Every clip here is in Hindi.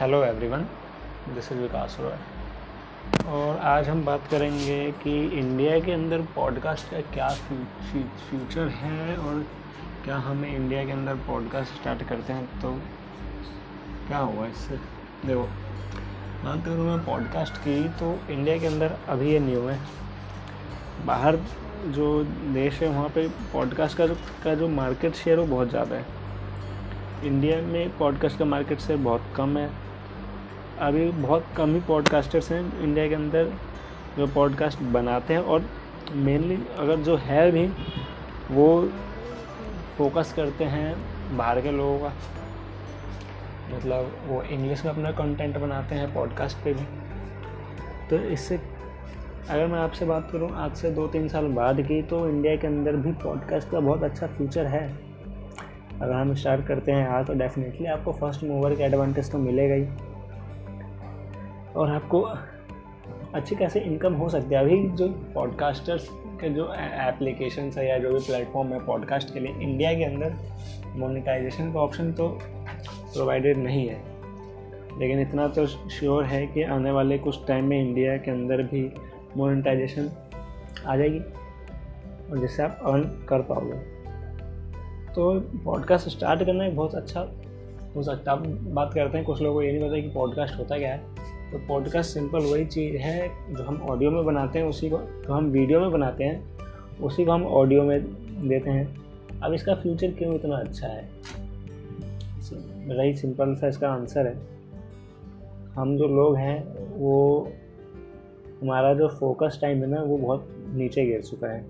Hello everyone this is Vikas Roy और आज हम बात करेंगे कि इंडिया के अंदर पॉडकास्ट का क्या फ्यूचर है और क्या हमें इंडिया के अंदर पॉडकास्ट स्टार्ट करते हैं? तो क्या होगा इससे? देखो बात करूँ मैं पॉडकास्ट की तो इंडिया के अंदर अभी ये न्यू है। बाहर जो देश है, वहाँ पे पॉडकास्ट का जो का जो मार्केट शेयर वो बहुत ज़्यादा है। इंडिया में पॉडकास्ट का मार्केट शेयर बहुत कम है। अभी बहुत कम ही पॉडकास्टर्स हैं इंडिया के अंदर जो पॉडकास्ट बनाते हैं और मेनली अगर जो है भी, वो फोकस करते हैं बाहर के लोगों का। मतलब वो इंग्लिश में अपना कंटेंट बनाते हैं पॉडकास्ट पे भी। तो इससे अगर मैं आपसे बात करूँ, आज से दो तीन साल बाद की तो इंडिया के अंदर भी पॉडकास्ट का बहुत अच्छा फ्यूचर है। अगर हम स्टार्ट करते हैं आज तो डेफिनेटली आपको फ़र्स्ट मूवर का एडवांटेज तो मिलेगा ही। और आपको अच्छी कैसे इनकम हो सकती है। अभी जो पॉडकास्टर्स के जो एप्लीकेशन है या जो भी प्लेटफॉर्म है पॉडकास्ट के लिए इंडिया के अंदर मोनेटाइजेशन का ऑप्शन तो प्रोवाइडेड नहीं है। लेकिन इतना तो श्योर है कि आने वाले कुछ टाइम में इंडिया के अंदर भी मोनेटाइजेशन आ जाएगी और जिससे आप अर्न कर पाओगे। तो पॉडकास्ट स्टार्ट करना एक बहुत अच्छा हो सकता है। आप बात करते हैं, कुछ लोगों को ये नहीं पता कि पॉडकास्ट होता क्या है। तो पॉडकास्ट सिंपल वही चीज़ है जो हम ऑडियो में बनाते हैं, उसी को, जो हम वीडियो में बनाते हैं, उसी को हम ऑडियो में देते हैं। अब इसका फ्यूचर क्यों इतना अच्छा है? रही सिंपल सा इसका आंसर है। हम जो लोग हैं, वो हमारा जो फोकस टाइम है ना, वो बहुत नीचे गिर चुका है।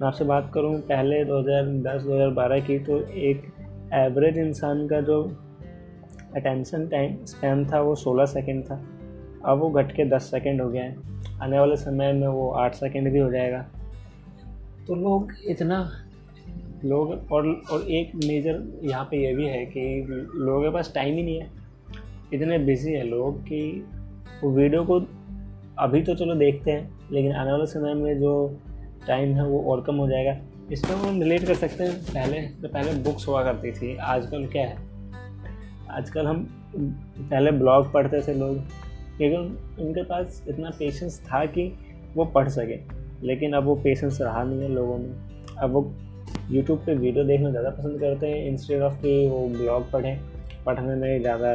मैं आपसे बात करूँ, पहले 2010-2012 की तो एक एवरेज इंसान का जो अटेंशन टाइम स्पैन था वो 16 सेकंड था। अब वो घट के 10 सेकंड हो गया है। आने वाले समय में वो 8 सेकंड भी हो जाएगा। तो लोग इतना लोग और और एक मेजर यहाँ पे ये भी है कि लोगों के पास टाइम ही नहीं है। इतने बिज़ी है लोग कि वो वीडियो को अभी तो चलो देखते हैं लेकिन आने वाले समय में जो टाइम है वो और कम हो जाएगा। इसमें हम रिलेट कर सकते हैं। पहले तो पहले बुक्स हुआ करती थी। आजकल क्या है? आजकल हम पहले ब्लॉग पढ़ते थे लोग क्योंकि उनके पास इतना पेशेंस था कि वो पढ़ सके, लेकिन अब वो पेशेंस रहा नहीं है लोगों में। अब वो यूट्यूब पे वीडियो देखना ज़्यादा पसंद करते हैं इंस्टेड ऑफ़ कि वो ब्लॉग पढ़ें, पढ़ने में ज़्यादा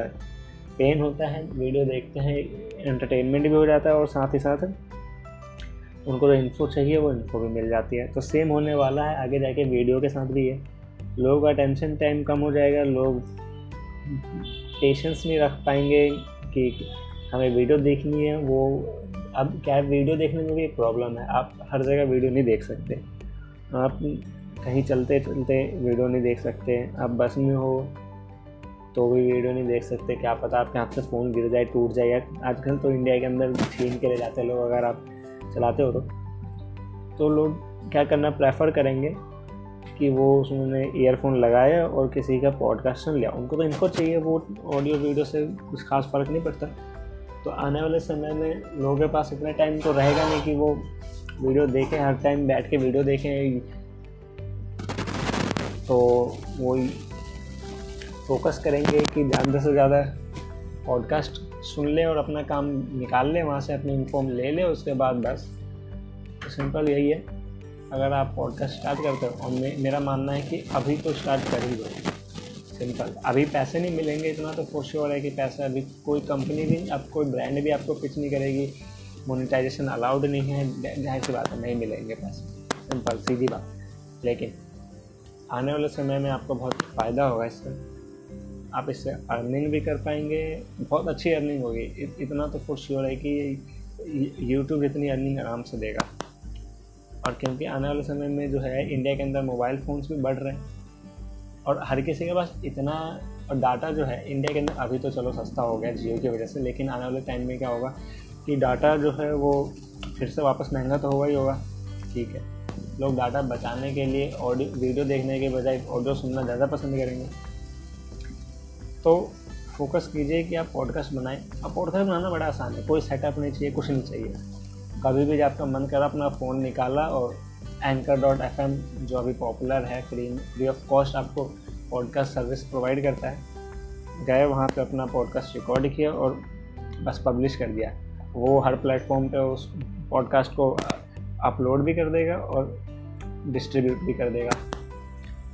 पेन होता है वीडियो देखते हैं एंटरटेनमेंट भी हो जाता है और साथ ही साथ उनको जो इन्फो चाहिए, वो इन्फो भी मिल जाती है। तो सेम होने वाला है, आगे जाके वीडियो के साथ भी है। लोगों का टेंशन टाइम कम हो जाएगा, लोग पेशेंस नहीं रख पाएँगे कि हमें वीडियो देखनी है, वो अब क्या वीडियो देखने में भी एक प्रॉब्लम है। आप हर जगह वीडियो नहीं देख सकते। आप कहीं चलते चलते वीडियो नहीं देख सकते। आप बस में हो तो भी वीडियो नहीं देख सकते। क्या पता आपके हाथ से फ़ोन गिर जाए, टूट जाए। या आजकल तो इंडिया के अंदर छीन के ले जाते हैं लोग, अगर आप चलाते हो तो। तो लोग क्या करना प्रेफर करेंगे कि वो उसने ईयरफोन लगाया और किसी का पॉडकास्ट सुन लिया। उनको तो इनको चाहिए, वो ऑडियो वीडियो से कुछ खास फ़र्क नहीं पड़ता। तो आने वाले समय में लोगों के पास इतना टाइम तो रहेगा नहीं कि वो वीडियो देखें, हर टाइम बैठ के वीडियो देखें। तो वो फोकस करेंगे कि ज़्यादा से ज़्यादा पॉडकास्ट सुन लें और अपना काम निकाल लें, वहाँ से अपनी इन्फॉर्म ले लें, उसके बाद बस। सिंपल यही है। अगर आप पॉडकास्ट स्टार्ट करते हो और मे, मेरा मानना है कि अभी तो स्टार्ट कर ही दो। सिंपल अभी पैसे नहीं मिलेंगे इतना तो फॉर श्योर है कि पैसा अभी कोई कंपनी भी अब कोई ब्रांड भी आपको पिच नहीं करेगी। मोनिटाइजेशन अलाउड नहीं है ज़ाहिर सी बात है नहीं मिलेंगे पैसे। सिंपल सीधी बात। लेकिन आने वाले समय में आपको बहुत फ़ायदा होगा इससे। आप इससे अर्निंग भी कर पाएँगे बहुत अच्छी अर्निंग होगी। इतना तो फॉर है कि यूट्यूब इतनी अर्निंग आराम से देगा। और क्योंकि आने वाले समय में जो है इंडिया के अंदर मोबाइल फ़ोन्स भी बढ़ रहे हैं। और हर किसी के पास इतना और डाटा जो है इंडिया के अंदर अभी तो चलो सस्ता हो गया जियो की वजह से, लेकिन आने वाले टाइम में क्या होगा कि डाटा जो है वो फिर से वापस महँगा तो होगा ही होगा। ठीक है। लोग डाटा बचाने के लिए ऑडियो वीडियो देखने के बजाय ऑडियो सुनना ज़्यादा पसंद करेंगे। तो फोकस कीजिए कि आप पॉडकास्ट बनाएँ। अब पॉडकास्ट बनाना बड़ा आसान है, कोई सेटअप नहीं चाहिए, कुछ नहीं चाहिए। कभी भी आपका मन करा अपना फ़ोन निकाला और एंकर डॉट एफ़ एम जो अभी पॉपुलर है फ्री फ्री ऑफ़ कॉस्ट आपको पॉडकास्ट सर्विस प्रोवाइड करता है। गए वहाँ पे अपना पॉडकास्ट रिकॉर्ड किया और बस पब्लिश कर दिया। वो हर प्लेटफॉर्म पे उस पॉडकास्ट को अपलोड भी कर देगा और डिस्ट्रीब्यूट भी कर देगा।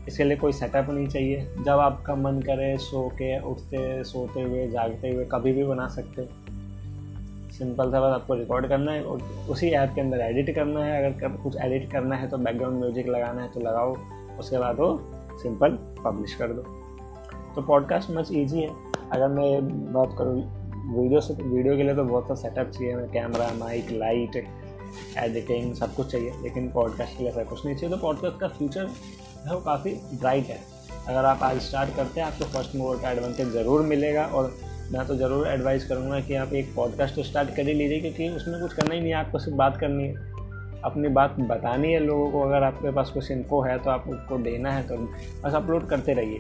इसके लिए कोई सेटअप नहीं चाहिए। जब आपका मन करे सो के उठते, सोते हुए, जागते हुए कभी भी बना सकते हो। सिंपल सा बस आपको रिकॉर्ड करना है और उसी ऐप के अंदर एडिट करना है। अगर कुछ एडिट करना है तो बैकग्राउंड म्यूज़िक लगाना है तो लगाओ, उसके बाद वो सिंपल पब्लिश कर दो। तो पॉडकास्ट मच ईजी है। अगर मैं बात करूँ वीडियो से वीडियो के लिए तो बहुत सा सेटअप चाहिए कैमरा माइक लाइट एडिटिंग सब कुछ चाहिए। लेकिन पॉडकास्ट के लिए ऐसा कुछ नहीं चाहिए। तो पॉडकास्ट का फ्यूचर है, वो काफ़ी ब्राइट है। अगर आप आज स्टार्ट करते हैं, आपको फ़र्स्ट मूवर का एडवांटेज ज़रूर मिलेगा और मैं तो ज़रूर एडवाइस करूँगा कि आप एक पॉडकास्ट तो स्टार्ट कर ही लीजिए, क्योंकि उसमें कुछ करना ही नहीं है, आपको सिर्फ़ बात करनी है। अपनी बात बतानी है लोगों को, अगर आपके पास कुछ इन्फो है तो आप उसको देना है तो बस अपलोड करते रहिए।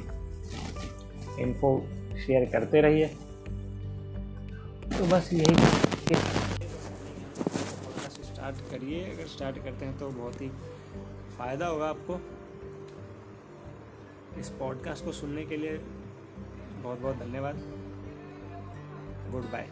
इन्फो शेयर करते रहिए। तो बस यही स्टार्ट करिए, अगर स्टार्ट करते हैं तो बहुत ही फ़ायदा होगा आपको। इस पॉडकास्ट को सुनने के लिए बहुत बहुत धन्यवाद। Goodbye